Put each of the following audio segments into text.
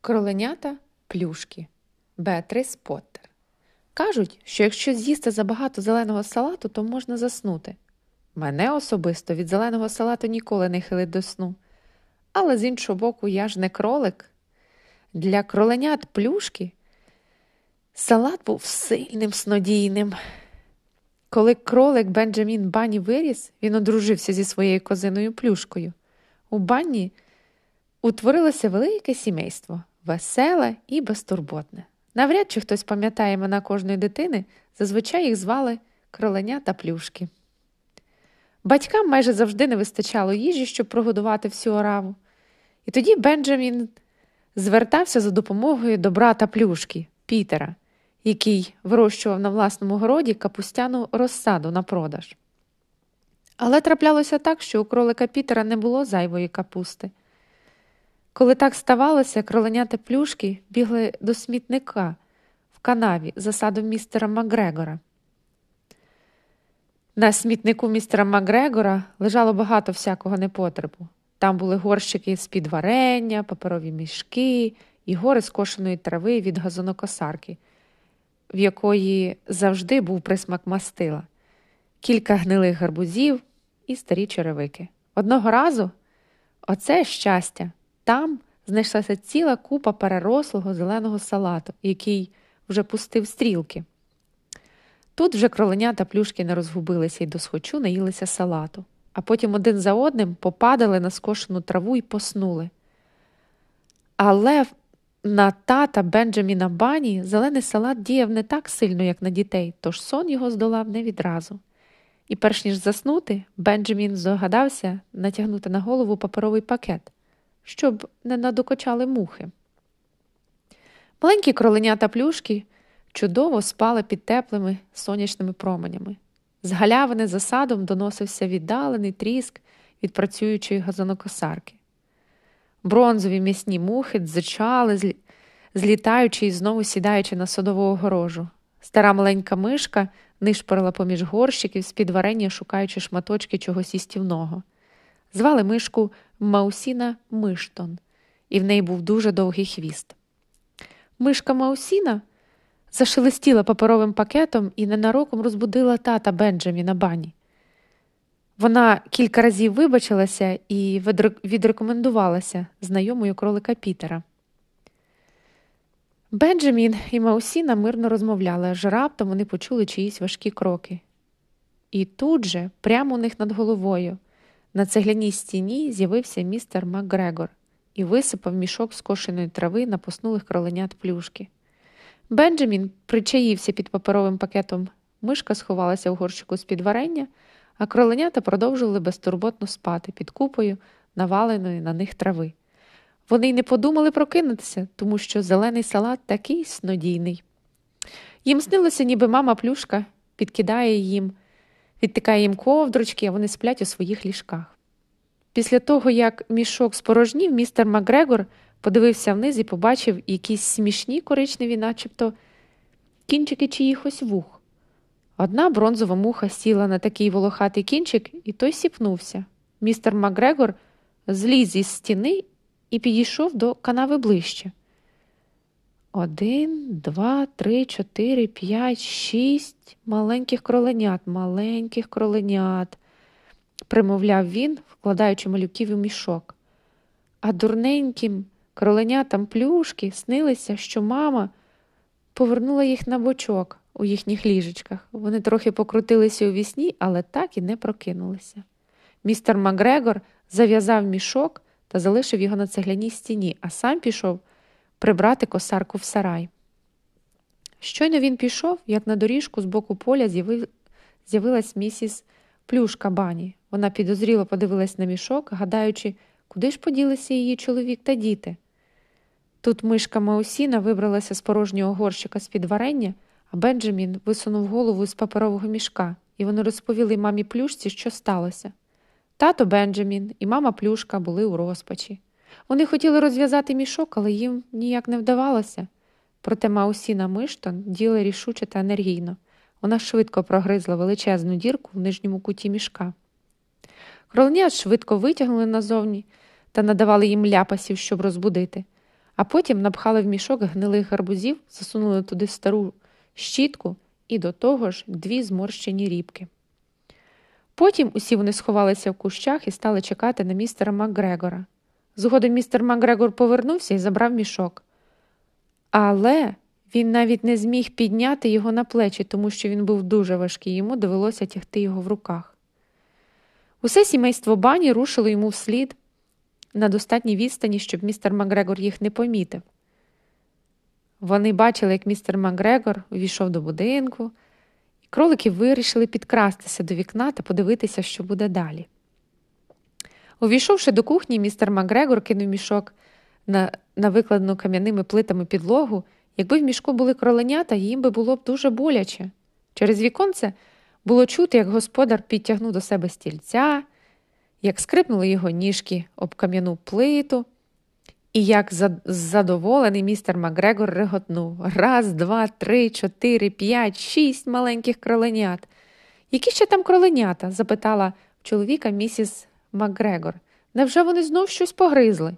Кроленята плюшки Беатрис Поттер. Кажуть, що якщо з'їсти забагато зеленого салату, то можна заснути. Мене особисто від зеленого салату ніколи не хилить до сну. Але з іншого боку, я ж не кролик. Для кроленят плюшки салат був сильним снодійним. Коли кролик Бенджамін Бані виріс, він одружився зі своєю козиною плюшкою. У бані утворилося велике сімейство веселе і безтурботне. Навряд чи хтось пам'ятає імена кожної дитини, зазвичай їх звали кроленя та плюшки. Батькам майже завжди не вистачало їжі, щоб прогодувати всю ораву. І тоді Бенджамін звертався за допомогою до брата плюшки Пітера, який вирощував на власному городі капустяну розсаду на продаж. Але траплялося так, що у кролика Пітера не було зайвої капусти. Коли так ставалося, кроленята плюшки бігли до смітника в канаві за садом містера Макгрегора. На смітнику містера Макгрегора лежало багато всякого непотребу. Там були горщики з-під варення, паперові мішки і гори скошеної трави від газонокосарки, в якої завжди був присмак мастила, кілька гнилих гарбузів і старі черевики. Одного разу оце щастя. Там знайшлася ціла купа перерослого зеленого салату, який вже пустив стрілки. Тут вже кроленя та плюшки не розгубилися і досхочу наїлися салату, а потім один за одним попадали на скошену траву і поснули. Але на тата Бенджаміна Бані зелений салат діяв не так сильно, як на дітей, тож сон його здолав не відразу. І перш ніж заснути, Бенджамін здогадався натягнути на голову паперовий пакет щоб не надокочали мухи. Маленькі кроленята плюшки чудово спали під теплими сонячними променями. З галявини за садом доносився віддалений тріск від працюючої газонокосарки. Бронзові м'ясні мухи дзичали, злітаючи і знову сідаючи на садову огорожу. Стара маленька мишка нишпорила поміж горщиків з під варення, шукаючи шматочки чогось істівного. Звали мишку Маусіна Миштон, і в неї був дуже довгий хвіст. Мишка Маусіна зашелестіла паперовим пакетом і ненароком розбудила тата Бенджаміна бані. Вона кілька разів вибачилася і відрекомендувалася знайомою кролика Пітера. Бенджамін і Маусіна мирно розмовляли, аж раптом вони почули чиїсь важкі кроки. І тут же, прямо у них над головою, на цегляній стіні з'явився містер Макгрегор і висипав мішок скошеної трави на поснулих кроленят плюшки. Бенджамін причаївся під паперовим пакетом, мишка сховалася в горщику з під варення, а кроленята продовжували безтурботно спати під купою, наваленої на них трави. Вони й не подумали прокинутися, тому що зелений салат такий снодійний. Їм снилося, ніби мама плюшка підкидає їм відтикає їм ковдрочки, а вони сплять у своїх ліжках. Після того, як мішок спорожнів, містер Макгрегор подивився вниз і побачив якісь смішні коричневі, начебто кінчики чиїхось вух. Одна бронзова муха сіла на такий волохатий кінчик, і той сіпнувся. Містер Макгрегор зліз із стіни і підійшов до канави ближче. Один, два, три, чотири, п'ять, шість маленьких кроленят, маленьких кроленят, примовляв він, вкладаючи малюків у мішок. А дурненьким кроленятам плюшки снилися, що мама повернула їх на бочок у їхніх ліжечках. Вони трохи покрутилися у вісні, але так і не прокинулися. Містер Макгрегор зав'язав мішок та залишив його на цегляній стіні, а сам пішов прибрати косарку в сарай. Щойно він пішов, як на доріжку з боку поля з'явилась місіс Плюшка бані. Вона підозріло подивилась на мішок, гадаючи, куди ж поділися її чоловік та діти. Тут мишка Маусіна вибралася з порожнього горщика з під варення, а Бенджамін висунув голову з паперового мішка, і вони розповіли мамі плюшці, що сталося. Тато Бенджамін і мама плюшка були у розпачі. Вони хотіли розв'язати мішок, але їм ніяк не вдавалося. Проте Маусіна Миштон діла рішуче та енергійно. Вона швидко прогризла величезну дірку в нижньому куті мішка. Кроленят швидко витягнули назовні та надавали їм ляпасів, щоб розбудити. а потім напхали в мішок гнилих гарбузів, засунули туди стару щітку і до того ж дві зморщені рібки. Потім усі вони сховалися в кущах і стали чекати на містера Макгрегора. Згодом містер Макгрегор повернувся і забрав мішок. Але він навіть не зміг підняти його на плечі, тому що він був дуже важкий, йому довелося тягти його в руках. Усе сімейство бані рушило йому вслід на достатній відстані, щоб містер Макгрегор їх не помітив. Вони бачили, як містер Макгрегор увійшов до будинку, і кролики вирішили підкрастися до вікна та подивитися, що буде далі. Увійшовши до кухні, містер Макгрегор кинув мішок на на викладену кам'яними плитами підлогу. Якби в мішку були кроленята, їм би було б дуже боляче. Через віконце було чути, як господар підтягнув до себе стільця, як скрипнули його ніжки об кам'яну плиту, і як задоволений містер Макгрегор реготнув раз, два, три, чотири, п'ять, шість маленьких кроленят. Які ще там кроленята? запитала чоловіка місіс Макгрегор. Невже вони знов щось погризли?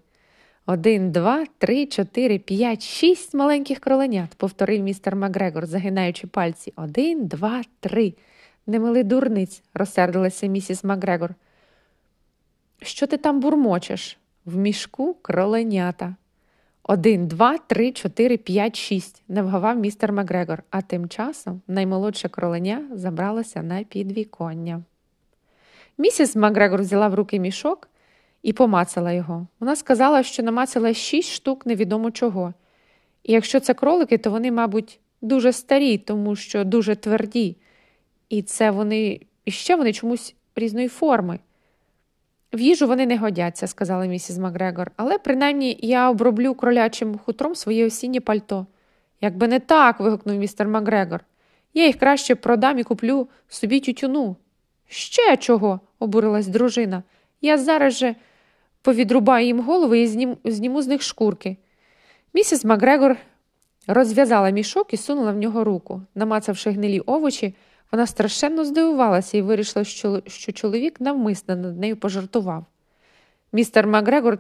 Один, два, три, чотири, п'ять, шість маленьких кроленят, повторив містер Макгрегор, загинаючи пальці. Один, два, три. Немили дурниць, розсердилася місіс Макгрегор. Що ти там бурмочеш? В мішку кроленята. Один, два, три, чотири, п'ять, шість, не вгавав містер Макгрегор, а тим часом наймолодше кроленя забралося на підвіконня. Місіс Макгрегор взяла в руки мішок і помацала його. Вона сказала, що намацала шість штук невідомо чого. І якщо це кролики, то вони, мабуть, дуже старі, тому що дуже тверді. І це вони і ще вони чомусь різної форми. В їжу вони не годяться, сказала місіс Макгрегор, але принаймні я оброблю кролячим хутром своє осіннє пальто. Якби не так. вигукнув містер Макгрегор. Я їх краще продам і куплю собі тютюну. Ще чого? Обурилась дружина. Я зараз же повідрубаю їм голови і знім, зніму з них шкурки. Місіс Макгрегор розв'язала мішок і сунула в нього руку. Намацавши гнилі овочі, вона страшенно здивувалася і вирішила, що чоловік навмисно над нею пожартував. Містер Макгрегор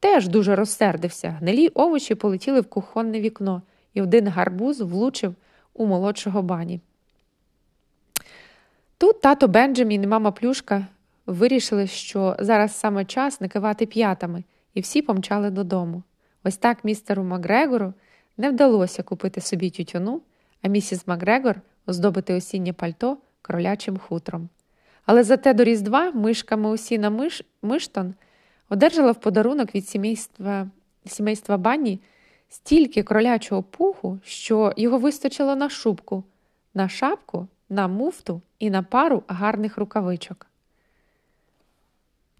теж дуже розсердився. Гнилі овочі полетіли в кухонне вікно, і один гарбуз влучив у молодшого бані. Тут тато Бенджамін і мама Плюшка вирішили, що зараз саме час накивати п'ятами, і всі помчали додому. Ось так містеру Макгрегору не вдалося купити собі тютюну, а місіс Макгрегор оздобити осіннє пальто кролячим хутром. Але зате до Різдва мишка Маусіна Миш... Миштон одержала в подарунок від сімейства сімейства Банні стільки кролячого пуху, що його вистачило на шубку, на шапку, на муфту і на пару гарних рукавичок.